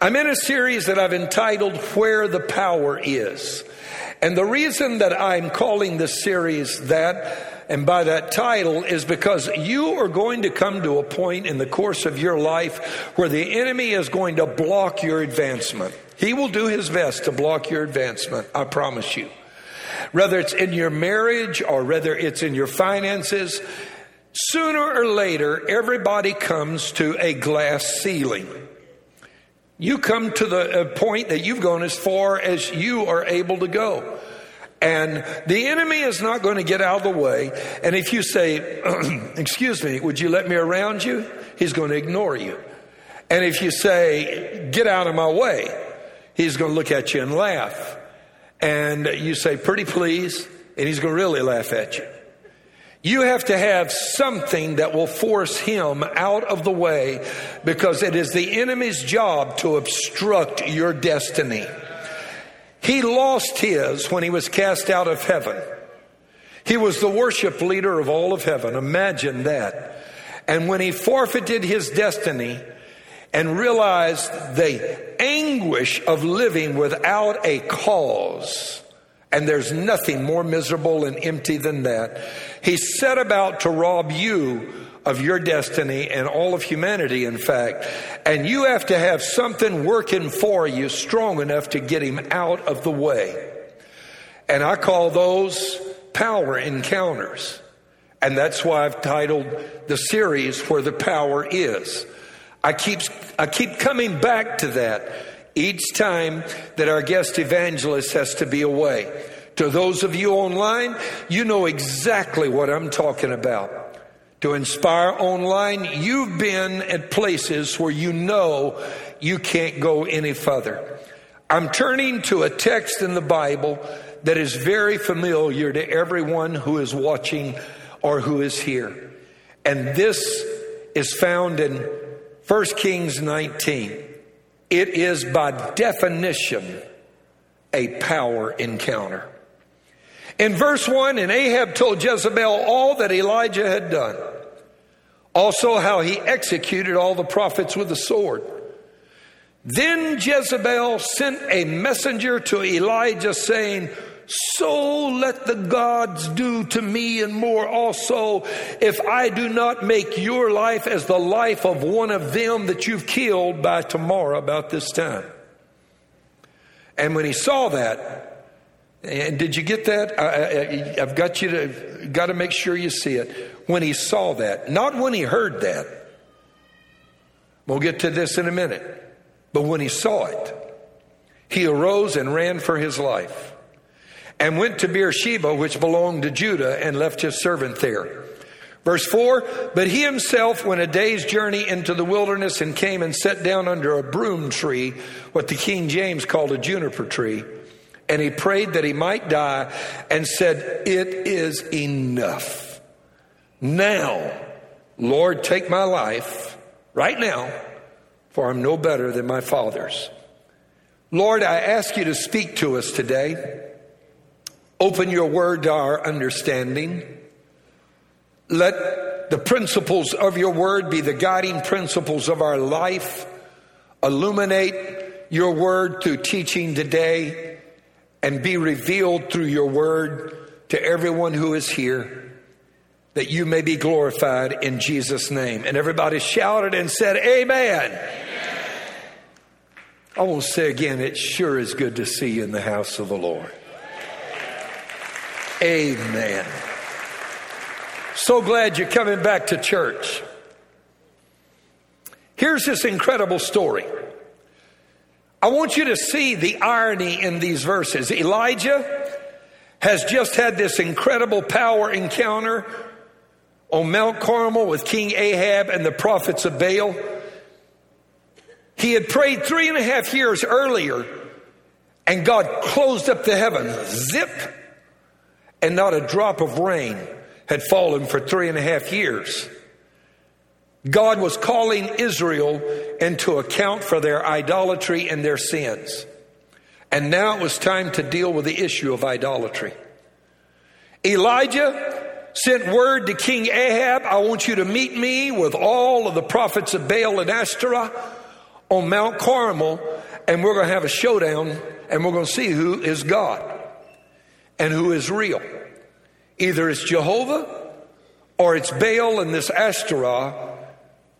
I'm in a series that I've entitled Where the Power Is. And the reason that I'm calling this series that, and by that title, is because you are going to come to a point in the course of your life where the enemy is going to block your advancement. He will do his best to block your advancement, I promise you. Whether it's in your marriage or whether it's in your finances, sooner or later, everybody comes to a glass ceiling. You come to the uh, point that you've gone as far as you are able to go. And the enemy is not going to get out of the way. And if you say, Excuse me, would you let me around you? He's going to ignore you. And if you say, Get out of my way, he's going to look at you and laugh. And you say, Pretty please, and he's going to really laugh at you. You have to have something that will force him out of the way because it is the enemy's job to obstruct your destiny. He lost his when he was cast out of heaven. He was the worship leader of all of heaven. Imagine that. And when he forfeited his destiny and realized the anguish of living without a cause, and there's nothing more miserable and empty than that. He set about to rob you of your destiny and all of humanity, in fact. And you have to have something working for you strong enough to get him out of the way. And I call those power encounters. And that's why I've titled the series Where the Power Is. I keep, I keep coming back to that each time that our guest evangelist has to be away. To those of you online, you know exactly what I'm talking about. To inspire online, you've been at places where you know you can't go any further. I'm turning to a text in the Bible that is very familiar to everyone who is watching or who is here. And this is found in 1 Kings 19. It is by definition a power encounter. In verse 1, and Ahab told Jezebel all that Elijah had done, also how he executed all the prophets with the sword. Then Jezebel sent a messenger to Elijah saying, so let the gods do to me and more also if I do not make your life as the life of one of them that you've killed by tomorrow about this time. And when he saw that, and did you get that? I, have got you to, got to make sure you see it. When he saw that, not when he heard that. We'll get to this in a minute. But when he saw it, he arose and ran for his life and went to Beersheba, which belonged to Judah, and left his servant there. Verse 4 But he himself went a day's journey into the wilderness and came and sat down under a broom tree, what the King James called a juniper tree. And he prayed that he might die and said, It is enough. Now, Lord, take my life right now, for I'm no better than my father's. Lord, I ask you to speak to us today. Open your word to our understanding. Let the principles of your word be the guiding principles of our life. Illuminate your word through teaching today and be revealed through your word to everyone who is here that you may be glorified in Jesus' name. And everybody shouted and said, Amen. Amen. I won't say again, it sure is good to see you in the house of the Lord. Amen. So glad you're coming back to church. Here's this incredible story. I want you to see the irony in these verses. Elijah has just had this incredible power encounter on Mount Carmel with King Ahab and the prophets of Baal. He had prayed three and a half years earlier, and God closed up the heavens. Zip and not a drop of rain had fallen for three and a half years. God was calling Israel into account for their idolatry and their sins. And now it was time to deal with the issue of idolatry. Elijah sent word to King Ahab I want you to meet me with all of the prophets of Baal and Ashtoreth on Mount Carmel and we're going to have a showdown and we're going to see who is God and who is real. Either it's Jehovah or it's Baal and this Ashtaroth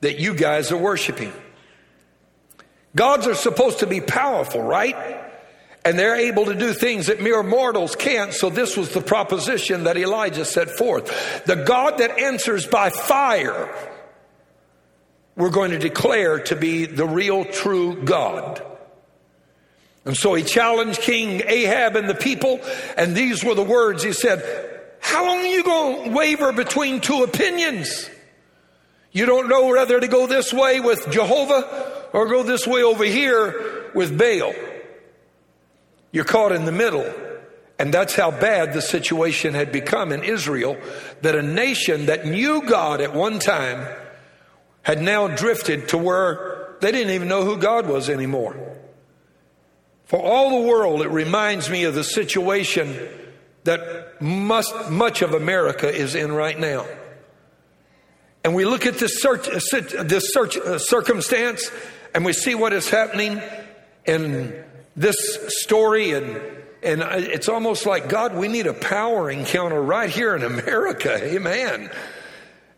that you guys are worshiping. Gods are supposed to be powerful, right? And they're able to do things that mere mortals can't. So this was the proposition that Elijah set forth. The God that answers by fire, we're going to declare to be the real true God. And so he challenged King Ahab and the people, and these were the words he said, How long are you going to waver between two opinions? You don't know whether to go this way with Jehovah or go this way over here with Baal. You're caught in the middle. And that's how bad the situation had become in Israel that a nation that knew God at one time had now drifted to where they didn't even know who God was anymore. For all the world, it reminds me of the situation that must, much of America is in right now. And we look at this, search, this search, uh, circumstance and we see what is happening in this story and and it's almost like God, we need a power encounter right here in America. Amen.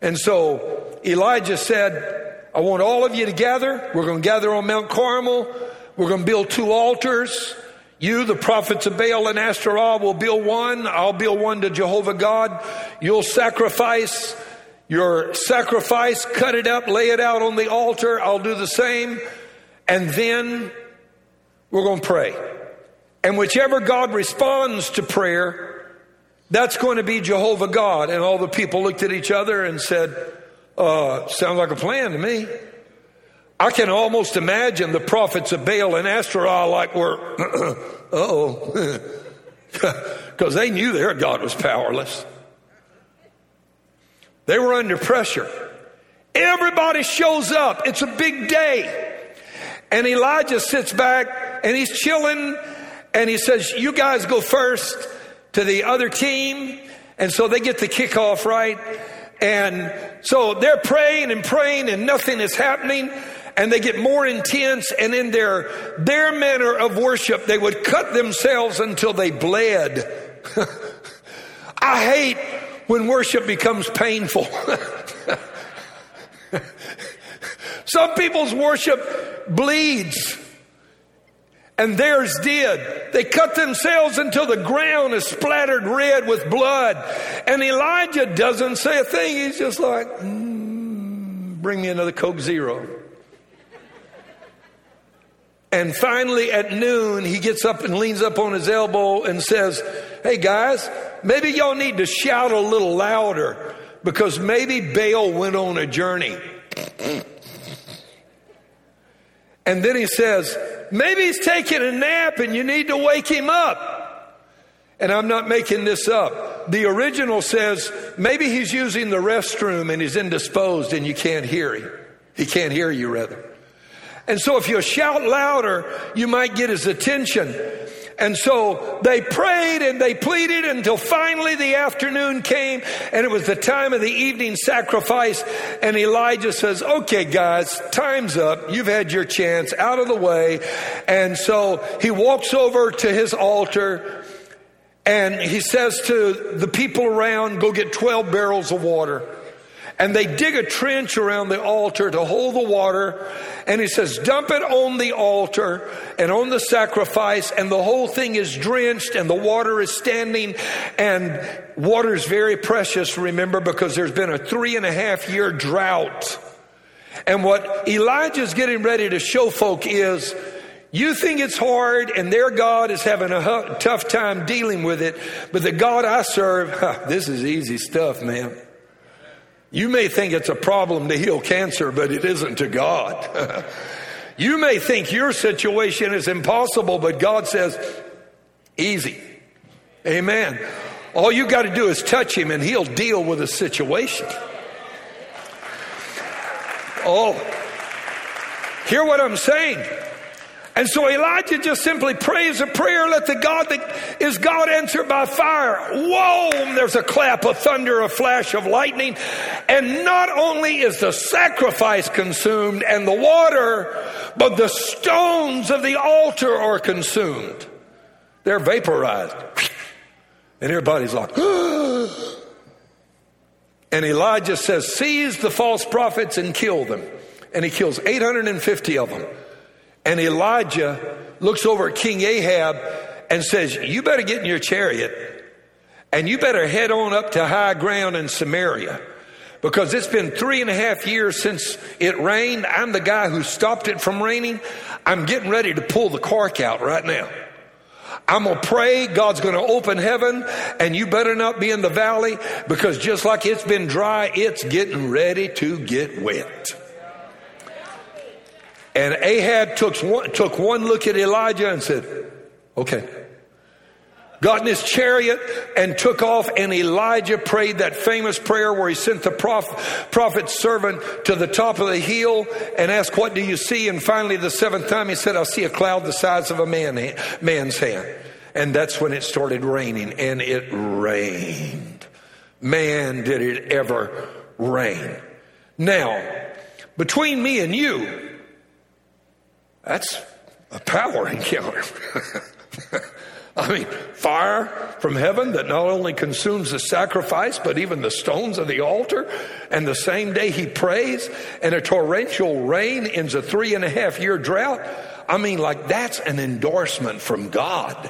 And so Elijah said, I want all of you to gather. We're going to gather on Mount Carmel. We're going to build two altars. You, the prophets of Baal and Ashtaroth, will build one. I'll build one to Jehovah God. You'll sacrifice your sacrifice, cut it up, lay it out on the altar. I'll do the same. And then we're going to pray. And whichever God responds to prayer, that's going to be Jehovah God. And all the people looked at each other and said, uh, sounds like a plan to me. I can almost imagine the prophets of Baal and Ashtaroth like were, oh, because they knew their God was powerless. They were under pressure. Everybody shows up. It's a big day. And Elijah sits back and he's chilling and he says, You guys go first to the other team. And so they get the kickoff right. And so they're praying and praying and nothing is happening. And they get more intense. And in their, their manner of worship, they would cut themselves until they bled. I hate when worship becomes painful. Some people's worship bleeds. And theirs did. They cut themselves until the ground is splattered red with blood. And Elijah doesn't say a thing. He's just like, mm, bring me another Coke Zero. And finally at noon, he gets up and leans up on his elbow and says, Hey guys, maybe y'all need to shout a little louder because maybe Baal went on a journey. And then he says, maybe he's taking a nap and you need to wake him up. And I'm not making this up. The original says, maybe he's using the restroom and he's indisposed and you can't hear him. He can't hear you, rather. And so if you shout louder, you might get his attention. And so they prayed and they pleaded until finally the afternoon came and it was the time of the evening sacrifice. And Elijah says, okay, guys, time's up. You've had your chance out of the way. And so he walks over to his altar and he says to the people around, go get 12 barrels of water and they dig a trench around the altar to hold the water. And he says, dump it on the altar and on the sacrifice, and the whole thing is drenched, and the water is standing. And water is very precious, remember, because there's been a three and a half year drought. And what Elijah's getting ready to show folk is, you think it's hard and their God is having a tough time dealing with it, but the God I serve, huh, this is easy stuff, man. You may think it's a problem to heal cancer, but it isn't to God. you may think your situation is impossible, but God says, easy. Amen. All you got to do is touch him and he'll deal with the situation. Oh, hear what I'm saying. And so Elijah just simply prays a prayer, let the God that is God answer by fire. Whoa, there's a clap of thunder, a flash of lightning. And not only is the sacrifice consumed and the water, but the stones of the altar are consumed. They're vaporized. And everybody's like, and Elijah says, seize the false prophets and kill them. And he kills 850 of them. And Elijah looks over at King Ahab and says, You better get in your chariot and you better head on up to high ground in Samaria because it's been three and a half years since it rained. I'm the guy who stopped it from raining. I'm getting ready to pull the cork out right now. I'm going to pray. God's going to open heaven and you better not be in the valley because just like it's been dry, it's getting ready to get wet. And Ahab took one, took one look at Elijah and said, Okay. Got in his chariot and took off, and Elijah prayed that famous prayer where he sent the prophet, prophet's servant to the top of the hill and asked, What do you see? And finally, the seventh time, he said, I see a cloud the size of a man, man's hand. And that's when it started raining, and it rained. Man, did it ever rain. Now, between me and you, that's a power encounter. I mean, fire from heaven that not only consumes the sacrifice, but even the stones of the altar. And the same day he prays, and a torrential rain ends a three and a half year drought. I mean, like that's an endorsement from God.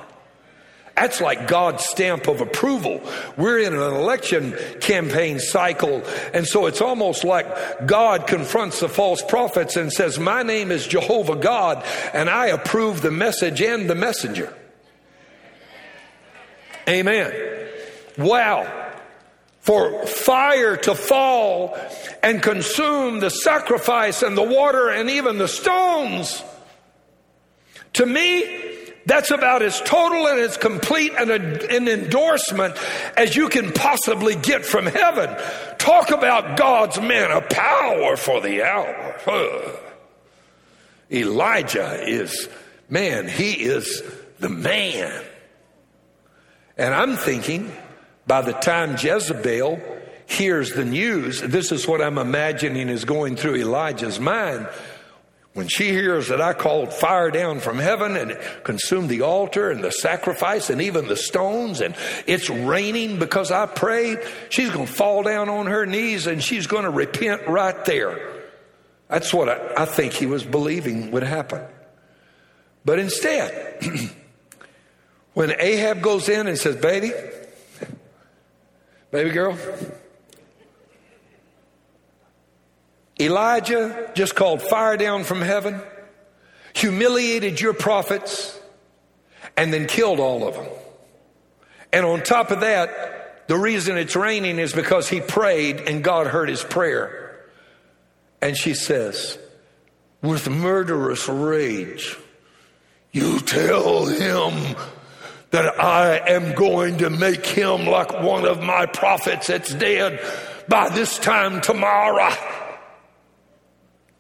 That's like God's stamp of approval. We're in an election campaign cycle. And so it's almost like God confronts the false prophets and says, My name is Jehovah God, and I approve the message and the messenger. Amen. Wow. For fire to fall and consume the sacrifice and the water and even the stones. To me, that's about as total and as complete an, an endorsement as you can possibly get from heaven. Talk about God's man of power for the hour. Elijah is, man, he is the man. And I'm thinking by the time Jezebel hears the news, this is what I'm imagining is going through Elijah's mind. When she hears that I called fire down from heaven and consumed the altar and the sacrifice and even the stones and it's raining because I prayed, she's going to fall down on her knees and she's going to repent right there. That's what I, I think he was believing would happen. But instead, when Ahab goes in and says, Baby, baby girl, Elijah just called fire down from heaven, humiliated your prophets, and then killed all of them. And on top of that, the reason it's raining is because he prayed and God heard his prayer. And she says, with murderous rage, you tell him that I am going to make him like one of my prophets that's dead by this time tomorrow.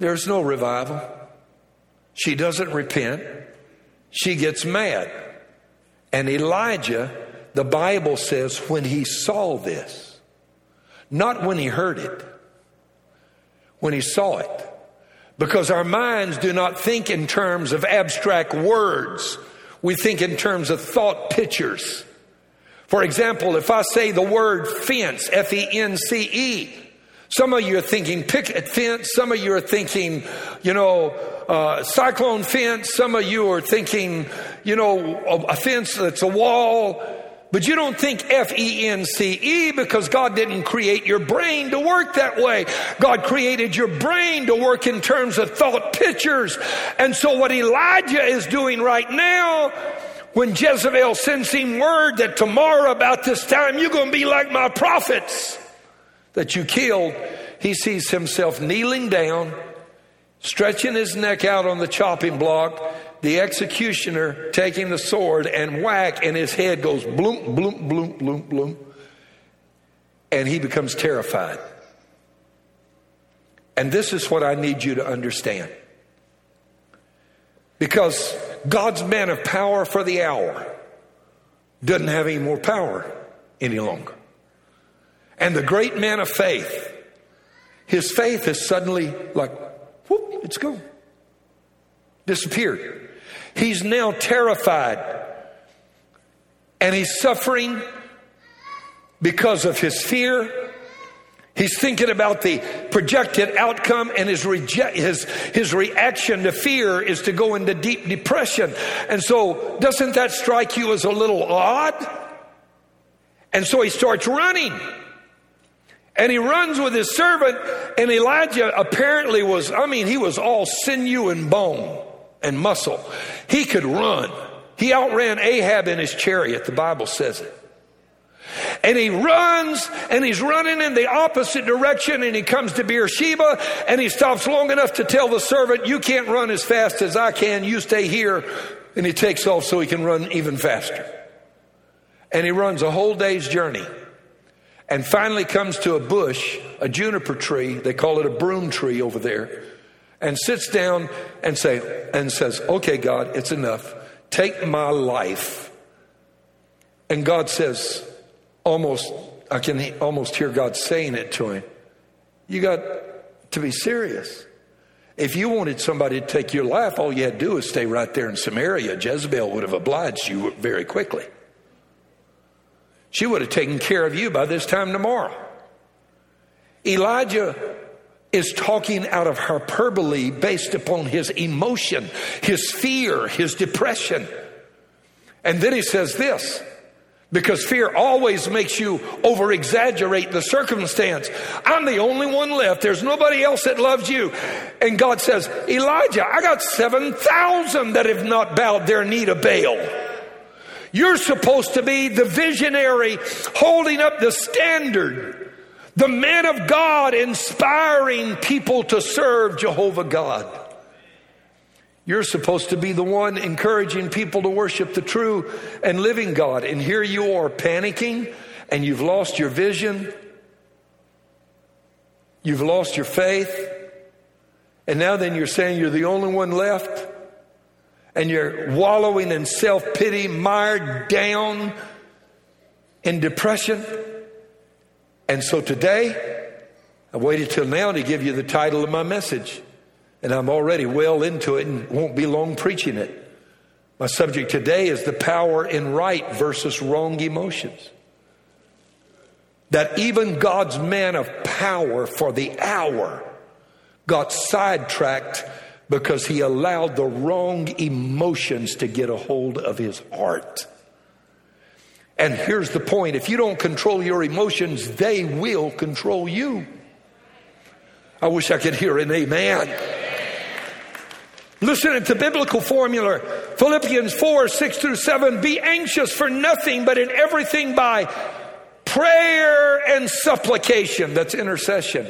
There's no revival. She doesn't repent. She gets mad. And Elijah, the Bible says, when he saw this, not when he heard it, when he saw it. Because our minds do not think in terms of abstract words. We think in terms of thought pictures. For example, if I say the word fence, F E N C E, some of you are thinking picket fence. Some of you are thinking, you know, uh, cyclone fence. Some of you are thinking, you know, a, fence that's a wall. But you don't think F E N C E because God didn't create your brain to work that way. God created your brain to work in terms of thought pictures. And so what Elijah is doing right now, when Jezebel sends him word that tomorrow about this time you're going to be like my prophets that you killed, he sees himself kneeling down, stretching his neck out on the chopping block, the executioner taking the sword and whack, and his head goes bloom, bloom, bloom, bloom, bloom. And he becomes terrified. And this is what I need you to understand. Because God's man of power for the hour doesn't have any more power any longer. And the great man of faith, his faith is suddenly like, whoop, it's gone. Disappeared. He's now terrified and he's suffering because of his fear He's thinking about the projected outcome and his, his, his reaction to fear is to go into deep depression. And so, doesn't that strike you as a little odd? And so he starts running. And he runs with his servant, and Elijah apparently was, I mean, he was all sinew and bone and muscle. He could run. He outran Ahab in his chariot, the Bible says it. And he runs and he's running in the opposite direction and he comes to Beersheba and he stops long enough to tell the servant, You can't run as fast as I can, you stay here. And he takes off so he can run even faster. And he runs a whole day's journey and finally comes to a bush, a juniper tree, they call it a broom tree over there, and sits down and say and says, "Okay, God, it's enough. Take my life." And God says, almost, I can almost hear God saying it to him. You got to be serious. If you wanted somebody to take your life, all you had to do is stay right there in Samaria. Jezebel would have obliged you very quickly. She would have taken care of you by this time tomorrow. Elijah is talking out of hyperbole based upon his emotion, his fear, his depression. And then he says this because fear always makes you over exaggerate the circumstance. I'm the only one left. There's nobody else that loves you. And God says, Elijah, I got 7,000 that have not bowed their knee to Baal. You're supposed to be the visionary holding up the standard, the man of God inspiring people to serve Jehovah God. You're supposed to be the one encouraging people to worship the true and living God. And here you are panicking and you've lost your vision. You've lost your faith. And now then you're saying you're the only one left. And you're wallowing in self pity, mired down in depression. And so today, I waited till now to give you the title of my message and I'm already well into it and won't be long preaching it. My subject today is the power in right versus wrong emotions. That even God's man of power for the hour got sidetracked because he allowed the wrong emotions to get a hold of his heart. And here's the point if you don't control your emotions, they will control you. I wish I could hear an amen. Listen to biblical formula. Philippians 4, 6 through 7. Be anxious for nothing, but in everything by prayer and supplication. That's intercession.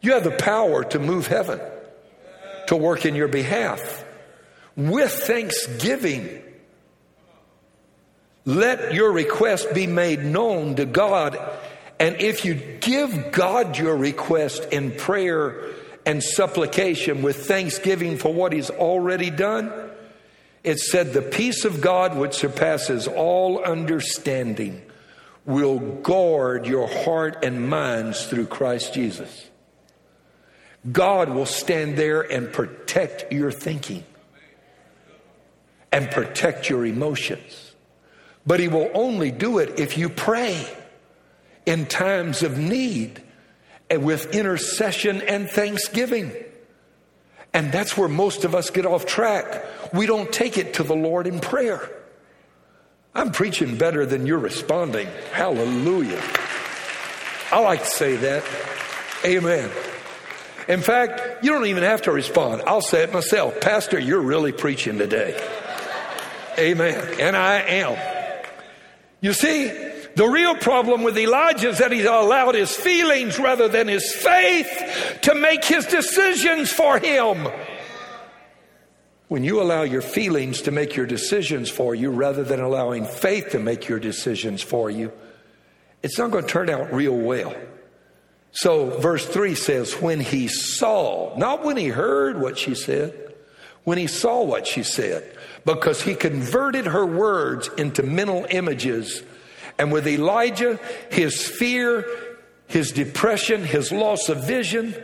You have the power to move heaven, to work in your behalf. With thanksgiving, let your request be made known to God. And if you give God your request in prayer and supplication with thanksgiving for what he's already done, it said, The peace of God, which surpasses all understanding, will guard your heart and minds through Christ Jesus. God will stand there and protect your thinking and protect your emotions. But He will only do it if you pray in times of need and with intercession and thanksgiving. And that's where most of us get off track. We don't take it to the Lord in prayer. I'm preaching better than you're responding. Hallelujah. I like to say that. Amen. In fact, you don't even have to respond. I'll say it myself. Pastor, you're really preaching today. Amen. And I am. You see, the real problem with Elijah is that he allowed his feelings rather than his faith to make his decisions for him. When you allow your feelings to make your decisions for you rather than allowing faith to make your decisions for you, it's not going to turn out real well. So, verse 3 says, When he saw, not when he heard what she said, when he saw what she said because he converted her words into mental images. And with Elijah, his fear, his depression, his loss of vision,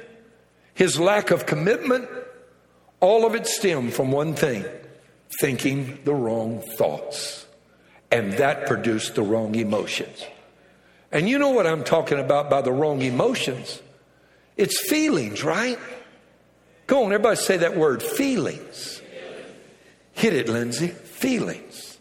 his lack of commitment, all of it stemmed from one thing thinking the wrong thoughts. And that produced the wrong emotions. And you know what I'm talking about by the wrong emotions? It's feelings, right? Go on, everybody say that word feelings. Hit it, Lindsay. Feelings.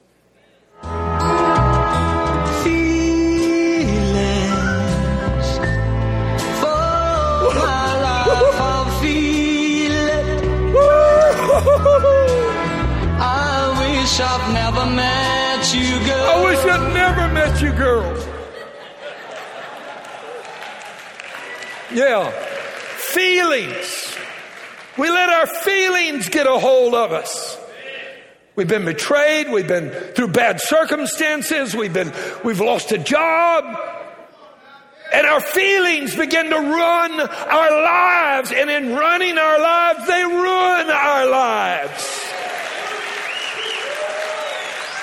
I wish I've never met you, girl. I wish I'd never met you, girl. Yeah. Feelings. We let our feelings get a hold of us. We've been betrayed. We've been through bad circumstances. We've been, we've lost a job. And our feelings begin to run our lives. And in running our lives, they ruin our lives.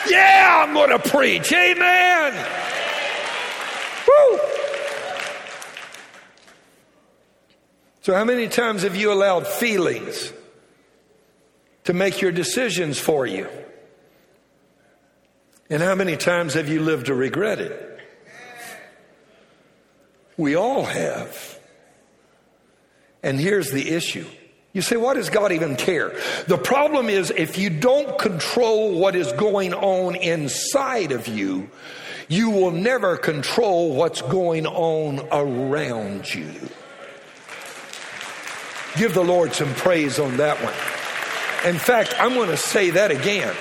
Yeah, I'm going to preach. Amen. Woo. So, how many times have you allowed feelings to make your decisions for you? And how many times have you lived to regret it? We all have. And here's the issue. You say, why does God even care? The problem is if you don't control what is going on inside of you, you will never control what's going on around you. Give the Lord some praise on that one. In fact, I'm going to say that again.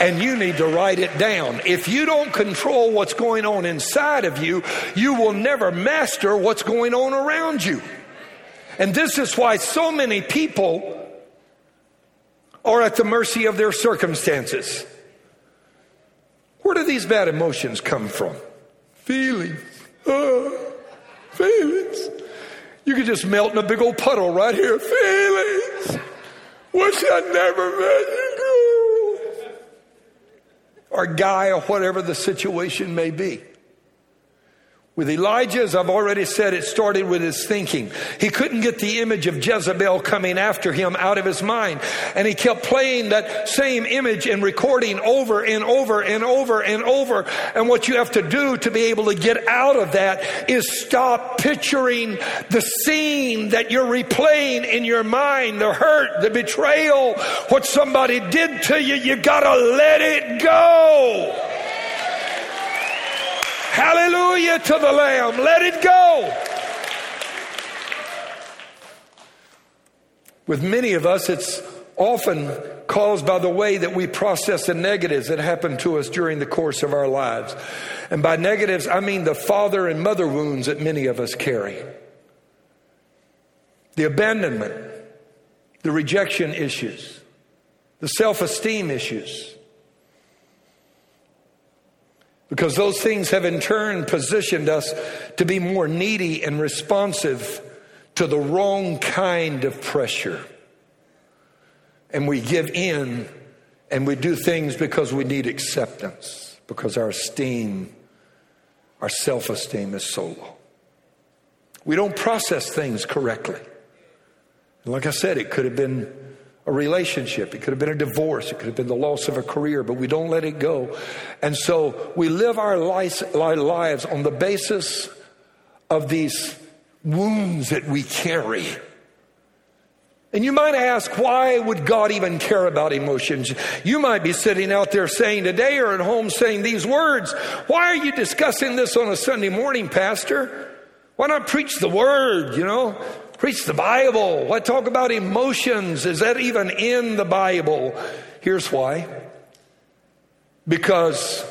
And you need to write it down. If you don't control what's going on inside of you, you will never master what's going on around you. And this is why so many people are at the mercy of their circumstances. Where do these bad emotions come from? Feelings. Uh, feelings. You could just melt in a big old puddle right here. Feelings. Wish I never met you, girl. Or guy, or whatever the situation may be. With Elijah, as I've already said, it started with his thinking. He couldn't get the image of Jezebel coming after him out of his mind. And he kept playing that same image and recording over and over and over and over. And what you have to do to be able to get out of that is stop picturing the scene that you're replaying in your mind, the hurt, the betrayal, what somebody did to you. You gotta let it go. Hallelujah to the Lamb. Let it go. With many of us, it's often caused by the way that we process the negatives that happen to us during the course of our lives. And by negatives, I mean the father and mother wounds that many of us carry, the abandonment, the rejection issues, the self esteem issues because those things have in turn positioned us to be more needy and responsive to the wrong kind of pressure. And we give in and we do things because we need acceptance, because our esteem, our self esteem is so low. We don't process things correctly. Like I said, it could have been a relationship. It could have been a divorce. It could have been the loss of a career, but we don't let it go. And so we live our lives, on the basis of these wounds that we carry. And you might ask, why would God even care about emotions? You might be sitting out there saying today or at home saying these words. Why are you discussing this on a Sunday morning, Pastor? Why not preach the word, you know? Preach the Bible. Why talk about emotions? Is that even in the Bible? Here's why. Because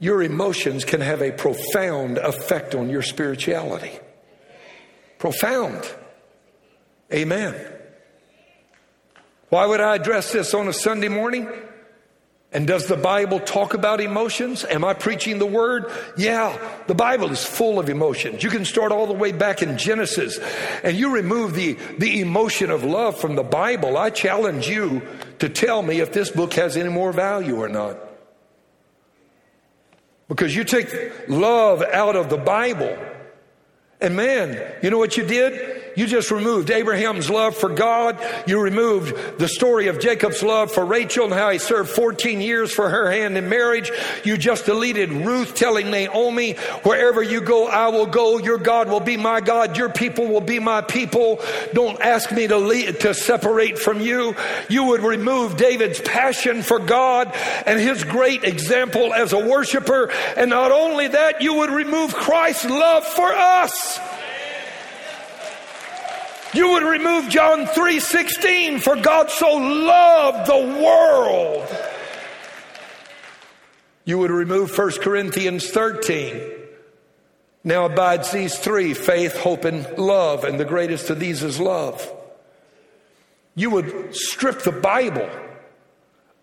your emotions can have a profound effect on your spirituality. Profound. Amen. Why would I address this on a Sunday morning? And does the Bible talk about emotions? Am I preaching the word? Yeah, the Bible is full of emotions. You can start all the way back in Genesis and you remove the, the emotion of love from the Bible. I challenge you to tell me if this book has any more value or not. Because you take love out of the Bible and man, you know what you did? You just removed Abraham's love for God. You removed the story of Jacob's love for Rachel and how he served 14 years for her hand in marriage. You just deleted Ruth telling Naomi, wherever you go, I will go. Your God will be my God. Your people will be my people. Don't ask me to lead, to separate from you. You would remove David's passion for God and his great example as a worshiper. And not only that, you would remove Christ's love for us. You would remove John 3:16 for God so loved the world. You would remove 1 Corinthians 13. Now abides these three faith, hope, and love, and the greatest of these is love. You would strip the Bible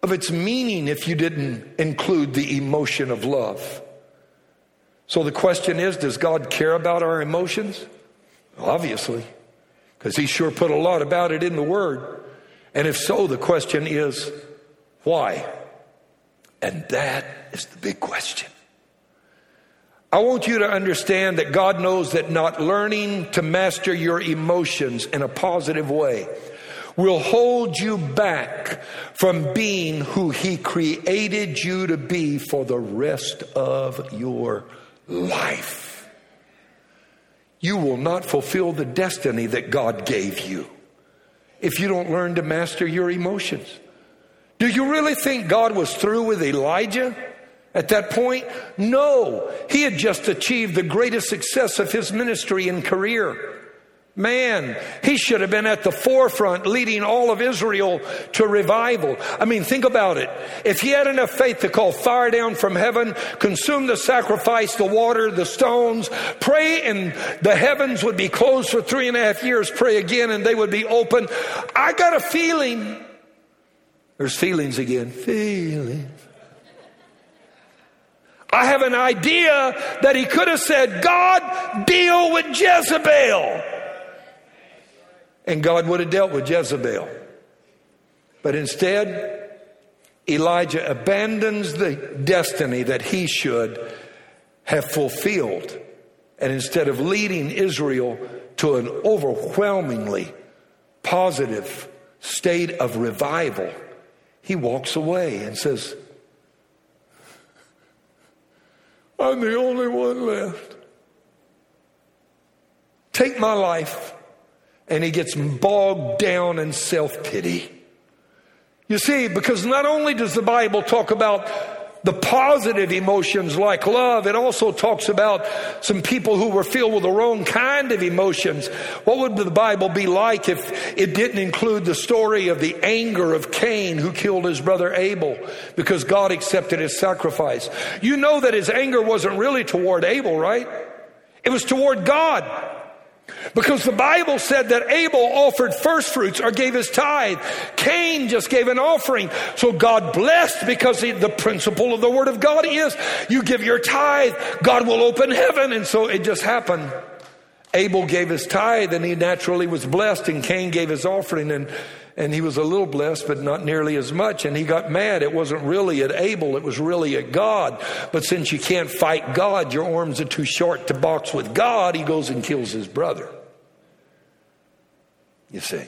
of its meaning if you didn't include the emotion of love. So the question is does God care about our emotions? Obviously because he sure put a lot about it in the Word. And if so, the question is, why? And that is the big question. I want you to understand that God knows that not learning to master your emotions in a positive way will hold you back from being who He created you to be for the rest of your life you will not fulfill the destiny that God gave you if you don't learn to master your emotions. Do you really think God was through with Elijah at that point? No, he had just achieved the greatest success of his ministry and career. Man, he should have been at the forefront leading all of Israel to revival. I mean, think about it. If he had enough faith to call fire down from heaven, consume the sacrifice, the water, the stones, pray and the heavens would be closed for three and a half years, pray again and they would be open. I got a feeling. There's feelings again. Feelings. I have an idea that he could have said, God, deal with Jezebel and God would have dealt with Jezebel. But instead, Elijah abandons the destiny that he should have fulfilled. And instead of leading Israel to an overwhelmingly positive state of revival, he walks away and says, I'm the only one left. Take my life and he gets bogged down in self pity. You see, because not only does the Bible talk about the positive emotions like love, it also talks about some people who were filled with the wrong kind of emotions. What would the Bible be like if it didn't include the story of the anger of Cain who killed his brother Abel because God accepted his sacrifice? You know that his anger wasn't really toward Abel, right? It was toward God. Because the Bible said that Abel offered first fruits or gave his tithe. Cain just gave an offering. So God blessed because the, the principle of the Word of God is you give your tithe, God will open heaven. And so it just happened. Abel gave his tithe and he naturally was blessed, and Cain gave his offering and and he was a little blessed, but not nearly as much. And he got mad. It wasn't really at Abel, it was really at God. But since you can't fight God, your arms are too short to box with God, he goes and kills his brother. You see.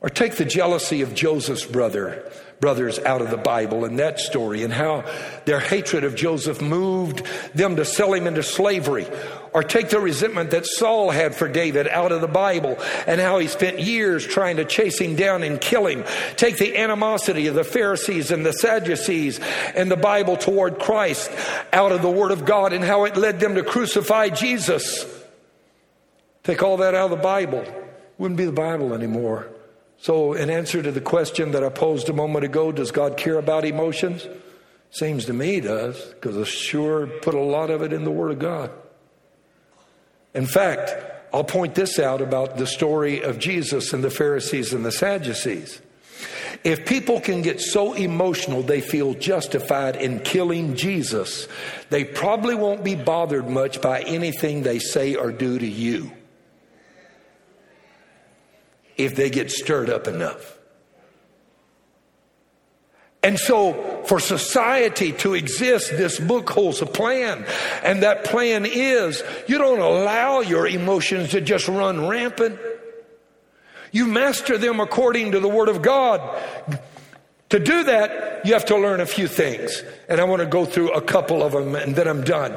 Or take the jealousy of Joseph's brother, brothers out of the Bible and that story and how their hatred of Joseph moved them to sell him into slavery. Or take the resentment that Saul had for David out of the Bible and how he spent years trying to chase him down and kill him. Take the animosity of the Pharisees and the Sadducees and the Bible toward Christ out of the Word of God and how it led them to crucify Jesus. Take all that out of the Bible. Wouldn't be the Bible anymore. So, in answer to the question that I posed a moment ago, does God care about emotions? Seems to me he does, because I sure put a lot of it in the Word of God. In fact, I'll point this out about the story of Jesus and the Pharisees and the Sadducees. If people can get so emotional they feel justified in killing Jesus, they probably won't be bothered much by anything they say or do to you if they get stirred up enough. And so, for society to exist, this book holds a plan. And that plan is you don't allow your emotions to just run rampant. You master them according to the Word of God. To do that, you have to learn a few things. And I want to go through a couple of them and then I'm done.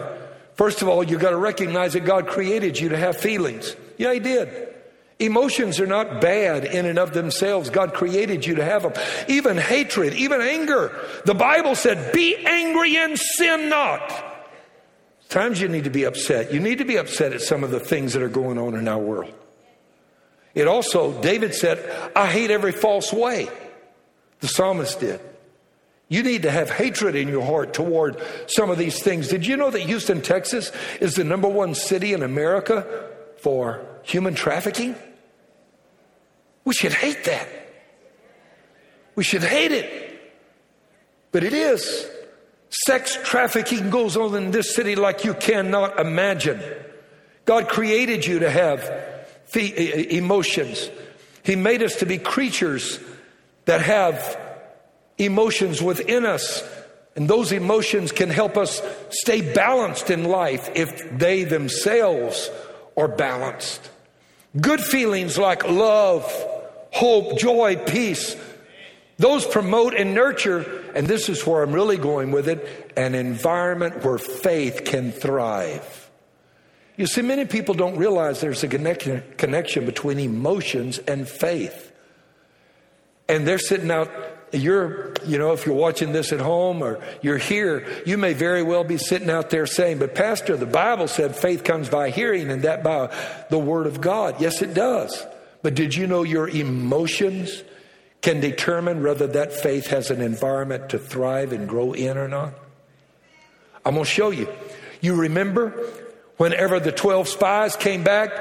First of all, you've got to recognize that God created you to have feelings. Yeah, He did. Emotions are not bad in and of themselves. God created you to have them. Even hatred, even anger. The Bible said, be angry and sin not. Times you need to be upset. You need to be upset at some of the things that are going on in our world. It also, David said, I hate every false way. The psalmist did. You need to have hatred in your heart toward some of these things. Did you know that Houston, Texas is the number one city in America for human trafficking? We should hate that. We should hate it. But it is. Sex trafficking goes on in this city like you cannot imagine. God created you to have emotions. He made us to be creatures that have emotions within us. And those emotions can help us stay balanced in life if they themselves are balanced. Good feelings like love, hope, joy, peace, those promote and nurture, and this is where I'm really going with it, an environment where faith can thrive. You see, many people don't realize there's a connection, connection between emotions and faith. And they're sitting out, you're, you know, if you're watching this at home or you're here, you may very well be sitting out there saying, But, Pastor, the Bible said faith comes by hearing and that by the Word of God. Yes, it does. But did you know your emotions can determine whether that faith has an environment to thrive and grow in or not? I'm going to show you. You remember Whenever the 12 spies came back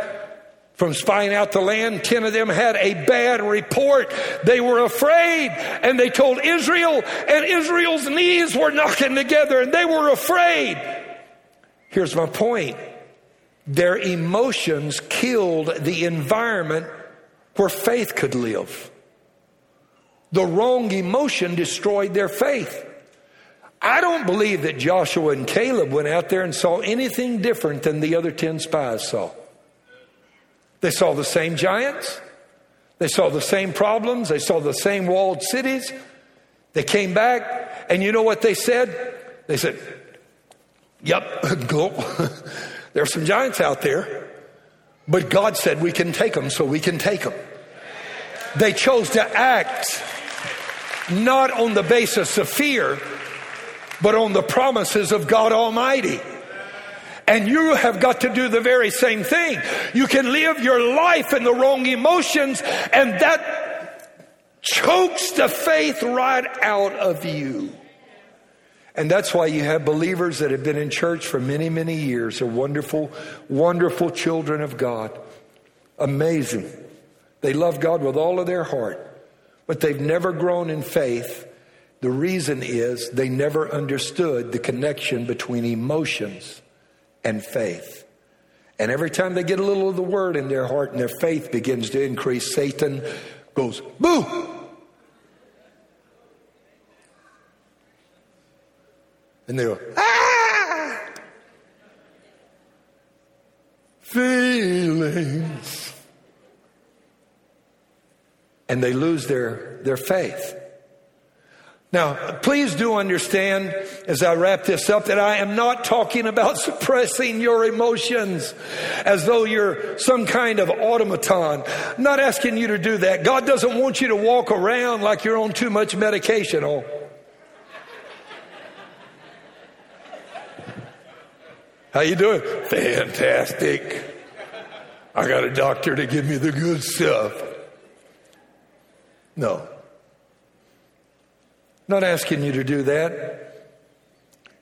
from spying out the land, 10 of them had a bad report. They were afraid and they told Israel, and Israel's knees were knocking together and they were afraid. Here's my point their emotions killed the environment where faith could live. The wrong emotion destroyed their faith. I don't believe that Joshua and Caleb went out there and saw anything different than the other 10 spies saw. They saw the same giants. They saw the same problems. They saw the same walled cities. They came back, and you know what they said? They said, Yep, go. are some giants out there, but God said we can take them, so we can take them. They chose to act not on the basis of fear, but on the promises of God Almighty. And you have got to do the very same thing. You can live your life in the wrong emotions, and that chokes the faith right out of you. And that's why you have believers that have been in church for many, many years, are wonderful, wonderful children of God. Amazing. They love God with all of their heart, but they've never grown in faith the reason is they never understood the connection between emotions and faith. And every time they get a little of the word in their heart and their faith begins to increase, Satan goes, boo! And they go, ah! Feelings. And they lose their, their faith. Now, please do understand as I wrap this up that I am not talking about suppressing your emotions as though you're some kind of automaton. I'm not asking you to do that. God doesn't want you to walk around like you're on too much medication. Oh. How you doing? Fantastic. I got a doctor to give me the good stuff. No. Not asking you to do that.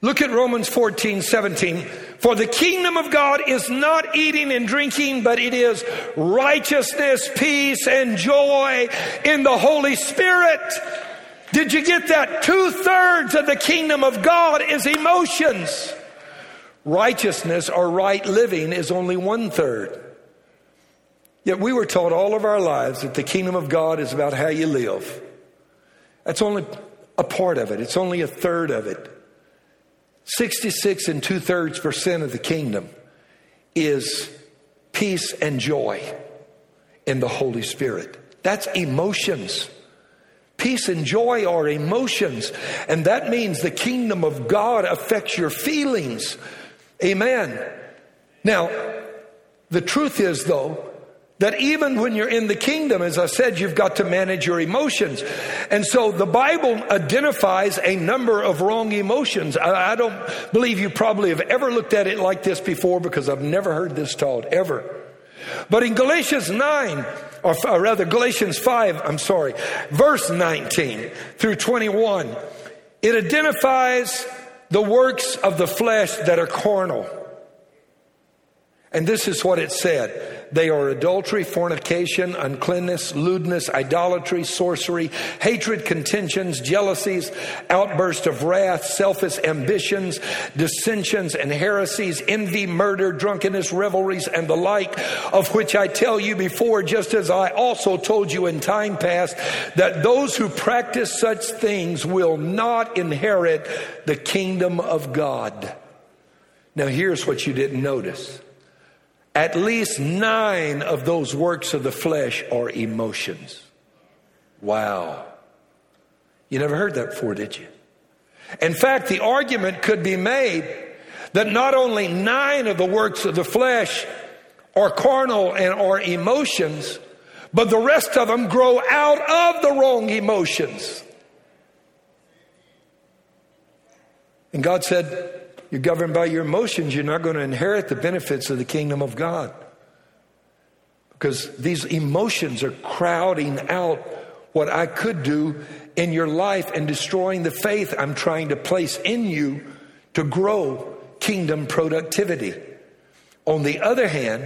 Look at Romans 14, 17. For the kingdom of God is not eating and drinking, but it is righteousness, peace, and joy in the Holy Spirit. Did you get that? Two thirds of the kingdom of God is emotions. Righteousness or right living is only one third. Yet we were taught all of our lives that the kingdom of God is about how you live. That's only a part of it, it's only a third of it. 66 and two thirds percent of the kingdom is peace and joy in the Holy Spirit. That's emotions. Peace and joy are emotions, and that means the kingdom of God affects your feelings. Amen. Now, the truth is, though, that even when you're in the kingdom, as I said, you've got to manage your emotions. And so the Bible identifies a number of wrong emotions. I, don't believe you probably have ever looked at it like this before because I've never heard this taught, ever. But in Galatians 9, or, or uh, rather Galatians 5, I'm sorry, verse 19 through 21, it identifies the works of the flesh that are carnal. And this is what it said. They are adultery, fornication, uncleanness, lewdness, idolatry, sorcery, hatred, contentions, jealousies, outburst of wrath, selfish ambitions, dissensions and heresies, envy, murder, drunkenness, revelries, and the like, of which I tell you before, just as I also told you in time past, that those who practice such things will not inherit the kingdom of God. Now here's what you didn't notice. At least nine of those works of the flesh are emotions. Wow. You never heard that before, did you? In fact, the argument could be made that not only nine of the works of the flesh are carnal and are emotions, but the rest of them grow out of the wrong emotions. And God said, you're governed by your emotions, you're not going to inherit the benefits of the kingdom of God. Because these emotions are crowding out what I could do in your life and destroying the faith I'm trying to place in you to grow kingdom productivity. On the other hand,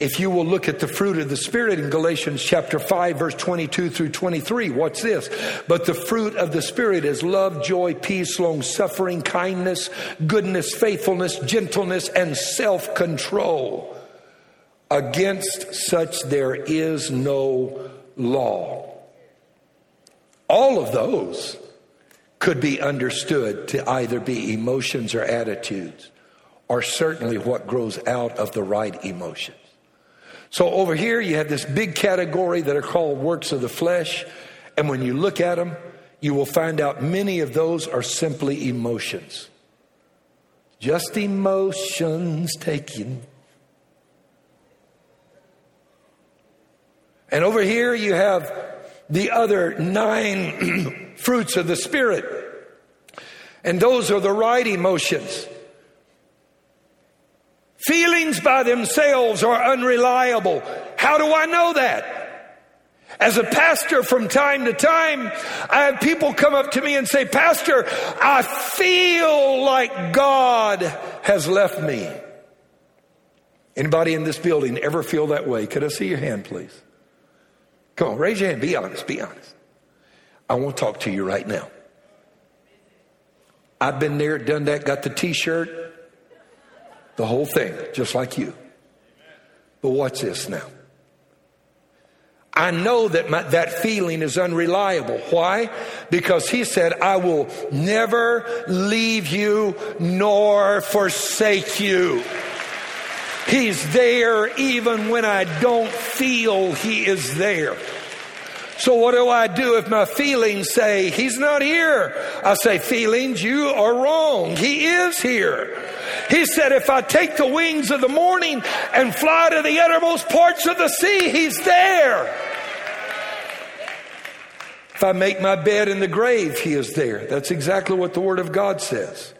if you will look at the fruit of the Spirit in Galatians chapter 5, verse 22 through 23, what's this? But the fruit of the Spirit is love, joy, peace, long suffering, kindness, goodness, faithfulness, gentleness, and self control. Against such there is no law. All of those could be understood to either be emotions or attitudes, or certainly what grows out of the right emotions. So over here, you have this big category that are called works of the flesh. And when you look at them, you will find out many of those are simply emotions. Just emotions taken. And over here, you have the other nine fruits of the Spirit. And those are the right emotions. Feelings by themselves are unreliable. How do I know that? As a pastor, from time to time, I have people come up to me and say, Pastor, I feel like God has left me. Anybody in this building ever feel that way? Could I see your hand, please? Come on, raise your hand. Be honest. Be honest. I want to talk to you right now. I've been there, done that, got the t shirt, the whole thing, just like you. But watch this now. I know that my, that feeling is unreliable. Why? Because he said, I will never leave you nor forsake you. He's there even when I don't feel he is there. So what do I do if my feelings say he's not here? I say, feelings, you are wrong. He is here. He said, if I take the wings of the morning and fly to the uttermost parts of the sea, He's there. If I make my bed in the grave, He is there. That's exactly what the Word of God says.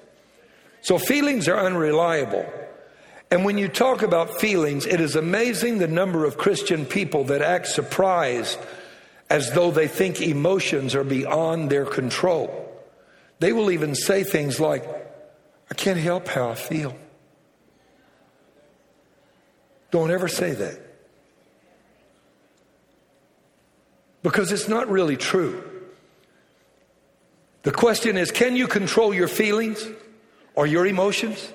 So feelings are unreliable. And when you talk about feelings, it is amazing the number of Christian people that act surprised as though they think emotions are beyond their control. They will even say things like, I can't help how I feel. Don't ever say that. Because it's not really true. The question is can you control your feelings or your emotions?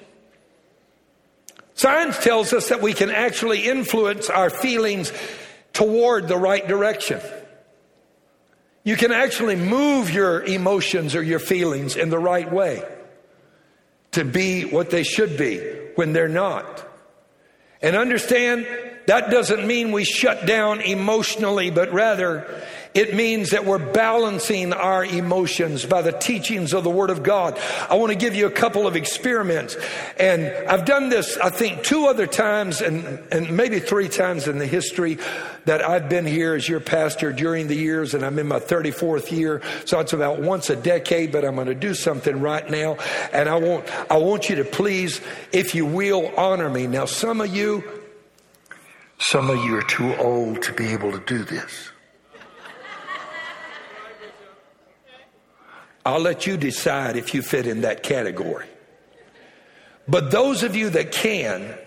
Science tells us that we can actually influence our feelings toward the right direction. You can actually move your emotions or your feelings in the right way to be what they should be when they're not. And understand that doesn't mean we shut down emotionally, but rather it means that we're balancing our emotions by the teachings of the Word of God. I want to give you a couple of experiments. And I've done this, I think, two other times and, and maybe three times in the history that I've been here as your pastor during the years, and I'm in my 34th year. So it's about once a decade, but I'm going to do something right now. And I want, I want you to please, if you will, honor me. Now, some of you, some of you are too old to be able to do this. I'll let you decide if you fit in that category. But those of you that can,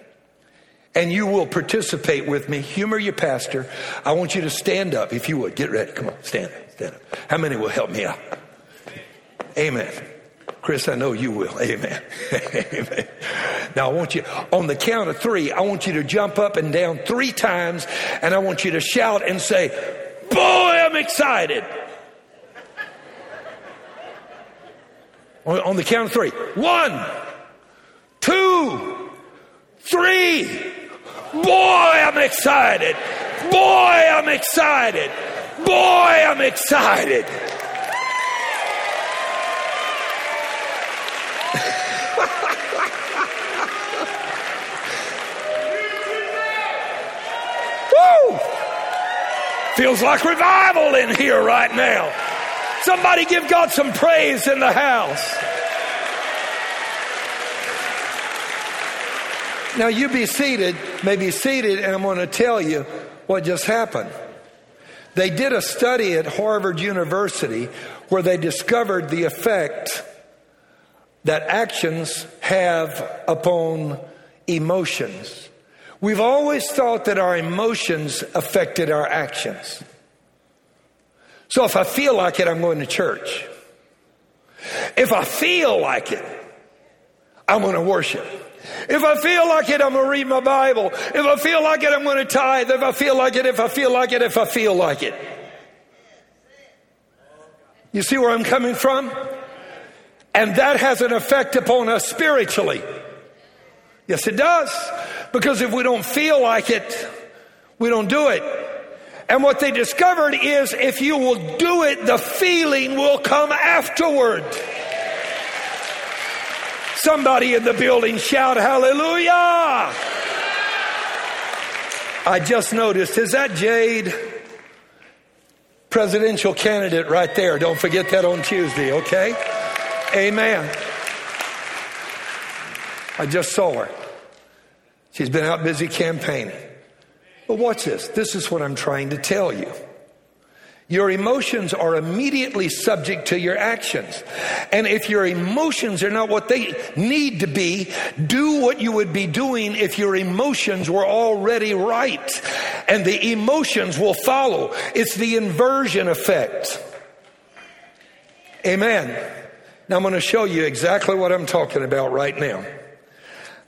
and you will participate with me, humor your pastor. I want you to stand up if you would. Get ready. Come on, stand up. Stand up. How many will help me out? Amen. Chris, I know you will. Amen. Amen. Now I want you, on the count of three, I want you to jump up and down three times and I want you to shout and say, Boy, I'm excited. On the count of three. One, two, three. Boy, I'm excited. Boy, I'm excited. Boy, I'm excited. Woo! Feels like revival in here right now. Somebody give God some praise in the house. Now you be seated, may be seated, and I'm going to tell you what just happened. They did a study at Harvard University where they discovered the effect that actions have upon emotions. We've always thought that our emotions affected our actions. So if I feel like it, I'm going to church. If I feel like it, I'm going to worship. If I feel like it, I'm going to read my Bible. If I feel like it, I'm going to tithe. If I feel like it, if I feel like it, if I feel like it. You see where I'm coming from? And that has an effect upon us spiritually. Yes, it does. Because if we don't feel like it, we don't do it. And what they discovered is if you will do it, the feeling will come afterward. Somebody in the building shout hallelujah. I just noticed, is that Jade? Presidential candidate right there. Don't forget that on Tuesday, okay? Amen. I just saw her. She's been out busy campaigning. But watch this. This is what I'm trying to tell you. Your emotions are immediately subject to your actions. And if your emotions are not what they need to be, do what you would be doing if your emotions were already right. And the emotions will follow. It's the inversion effect. Amen. Now I'm going to show you exactly what I'm talking about right now.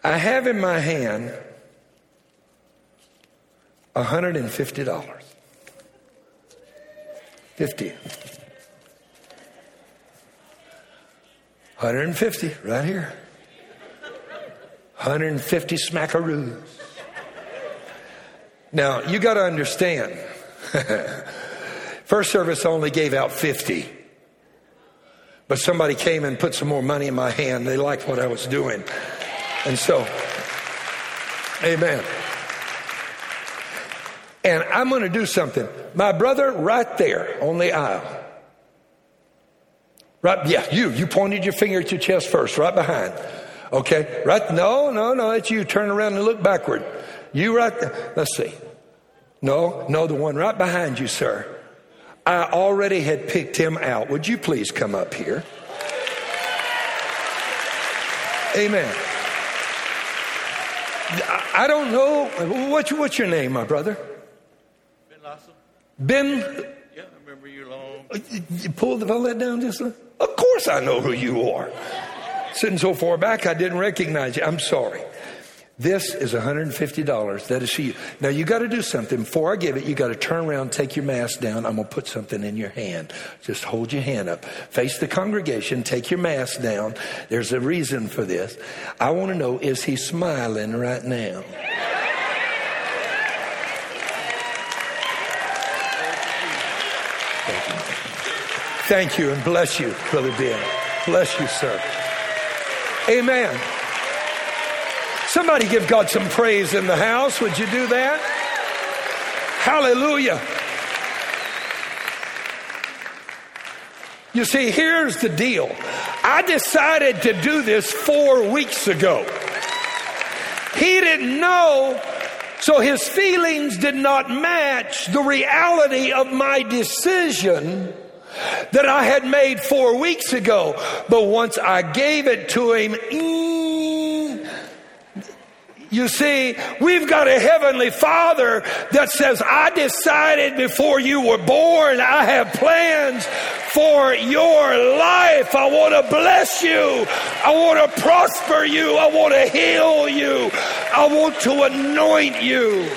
I have in my hand $150. 50. 150 right here. 150 smackaroos. Now, you got to understand. First service only gave out 50. But somebody came and put some more money in my hand. They liked what I was doing. And so, amen. And I'm going to do something. My brother, right there on the aisle. Right, yeah, you. You pointed your finger at your chest first, right behind. Okay, right? No, no, no, it's you. Turn around and look backward. You right there. Let's see. No, no, the one right behind you, sir. I already had picked him out. Would you please come up here? Amen. I don't know. What's, what's your name, my brother? Ben Yeah, I remember you long. Uh, you pulled the that down just a, Of course I know who you are. Sitting so far back, I didn't recognize you. I'm sorry. This is $150. That is for you. Now you got to do something. Before I give it, you got to turn around, take your mask down. I'm going to put something in your hand. Just hold your hand up. Face the congregation. Take your mask down. There's a reason for this. I want to know, is he smiling right now? Thank you and bless you, Brother Ben. Bless you, sir. Amen. Somebody give God some praise in the house. Would you do that? Hallelujah. You see, here's the deal. I decided to do this four weeks ago. He didn't know, so his feelings did not match the reality of my decision that I had made four weeks ago. But once I gave it to him, you see, we've got a heavenly father that says, I decided before you were born, I have plans for your life. I want to bless you. I want to prosper you. I want to heal you. I want to anoint you.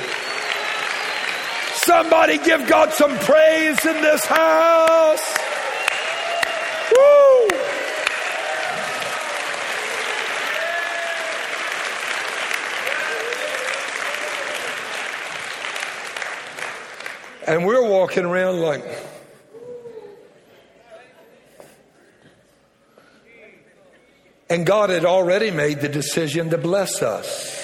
Somebody give God some praise in this house. Woo! And we're walking around like, and God had already made the decision to bless us.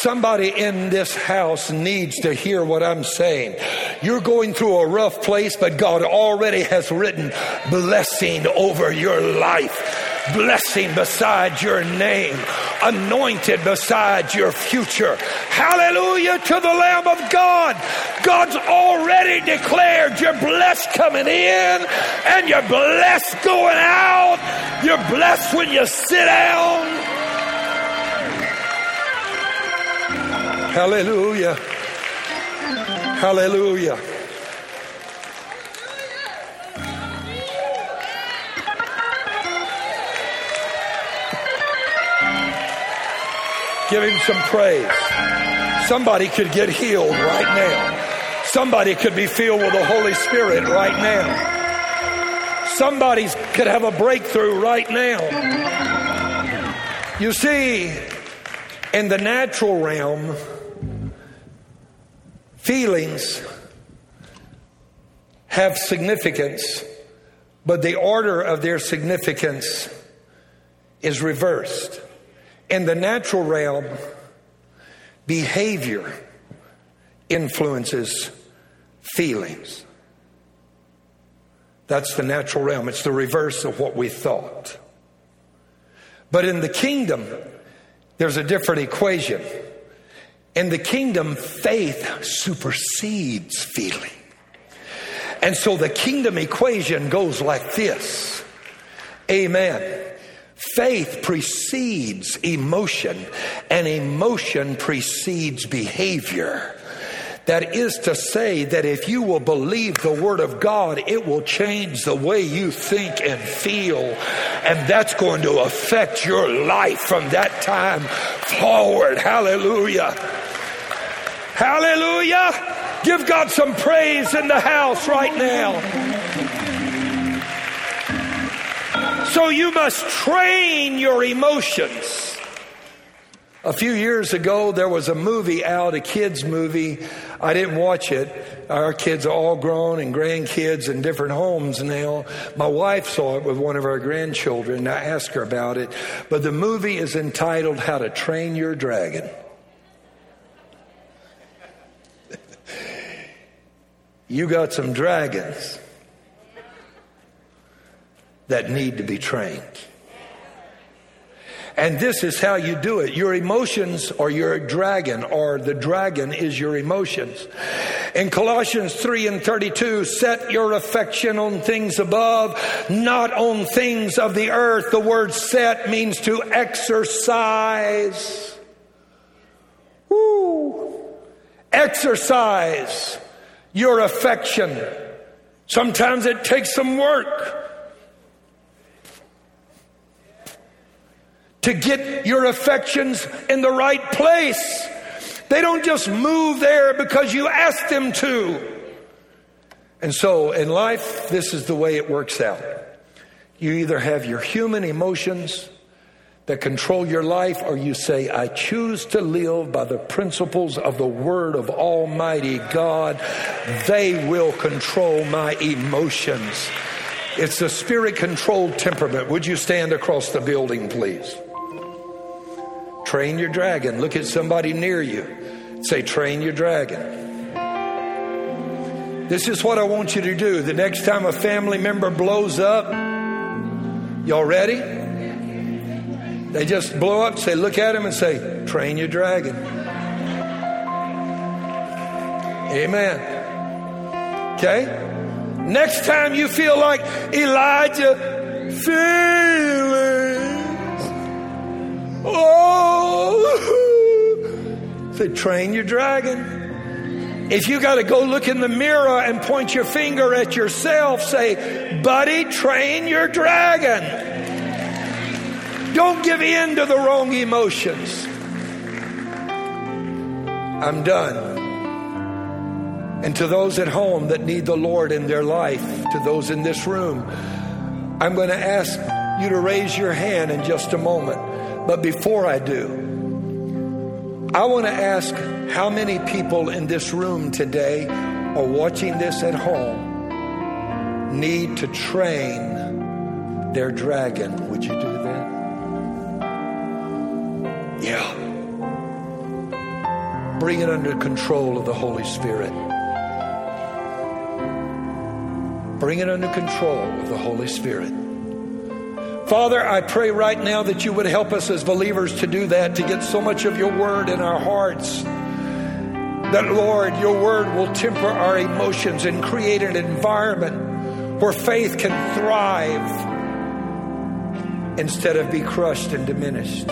Somebody in this house needs to hear what I'm saying. You're going through a rough place, but God already has written blessing over your life blessing beside your name, anointed beside your future. Hallelujah to the Lamb of God. God's already declared you're blessed coming in and you're blessed going out. You're blessed when you sit down. Hallelujah. Hallelujah. Give him some praise. Somebody could get healed right now. Somebody could be filled with the Holy Spirit right now. Somebody could have a breakthrough right now. You see, in the natural realm, feelings have significance, but the order of their significance is reversed. In the natural realm, behavior influences feelings. That's the natural realm. It's the reverse of what we thought. But in the kingdom, there's a different equation. In the kingdom, faith supersedes feeling. And so the kingdom equation goes like this Amen. Faith precedes emotion, and emotion precedes behavior. That is to say, that if you will believe the Word of God, it will change the way you think and feel. And that's going to affect your life from that time forward. Hallelujah. Hallelujah. Give God some praise in the house right now. So you must train your emotions. A few years ago, there was a movie out, a kids' movie. I didn't watch it. Our kids are all grown and grandkids in different homes now. My wife saw it with one of our grandchildren. I asked her about it. But the movie is entitled How to Train Your Dragon. You got some dragons that need to be trained. And this is how you do it. Your emotions are your dragon, or the dragon is your emotions. In Colossians 3 and 32, set your affection on things above, not on things of the earth. The word set means to exercise. Woo. Exercise your affection. Sometimes it takes some work. to get your affections in the right place. They don't just move there because you ask them to. And so in life, this is the way it works out. You either have your human emotions that control your life, or you say, I choose to live by the principles of the Word of Almighty God. They will control my emotions. It's the spirit controlled temperament. Would you stand across the building, please? Train your dragon. Look at somebody near you. Say, train your dragon. This is what I want you to do. The next time a family member blows up, y'all ready? They just blow up, say, look at him and say, train your dragon. Amen. Okay? Next time you feel like Elijah feeling Oh, say, train your dragon. If you got to go look in the mirror and point your finger at yourself, say, buddy, train your dragon. Don't give in to the wrong emotions. I'm done. And to those at home that need the Lord in their life, to those in this room, I'm going to ask you to raise your hand in just a moment. But before I do, I want to ask how many people in this room today or watching this at home need to train their dragon. Would you do that? Yeah. Bring it under control of the Holy Spirit. Bring it under control of the Holy Spirit. Father, I pray right now that you would help us as believers to do that, to get so much of your word in our hearts. That, Lord, your word will temper our emotions and create an environment where faith can thrive instead of be crushed and diminished.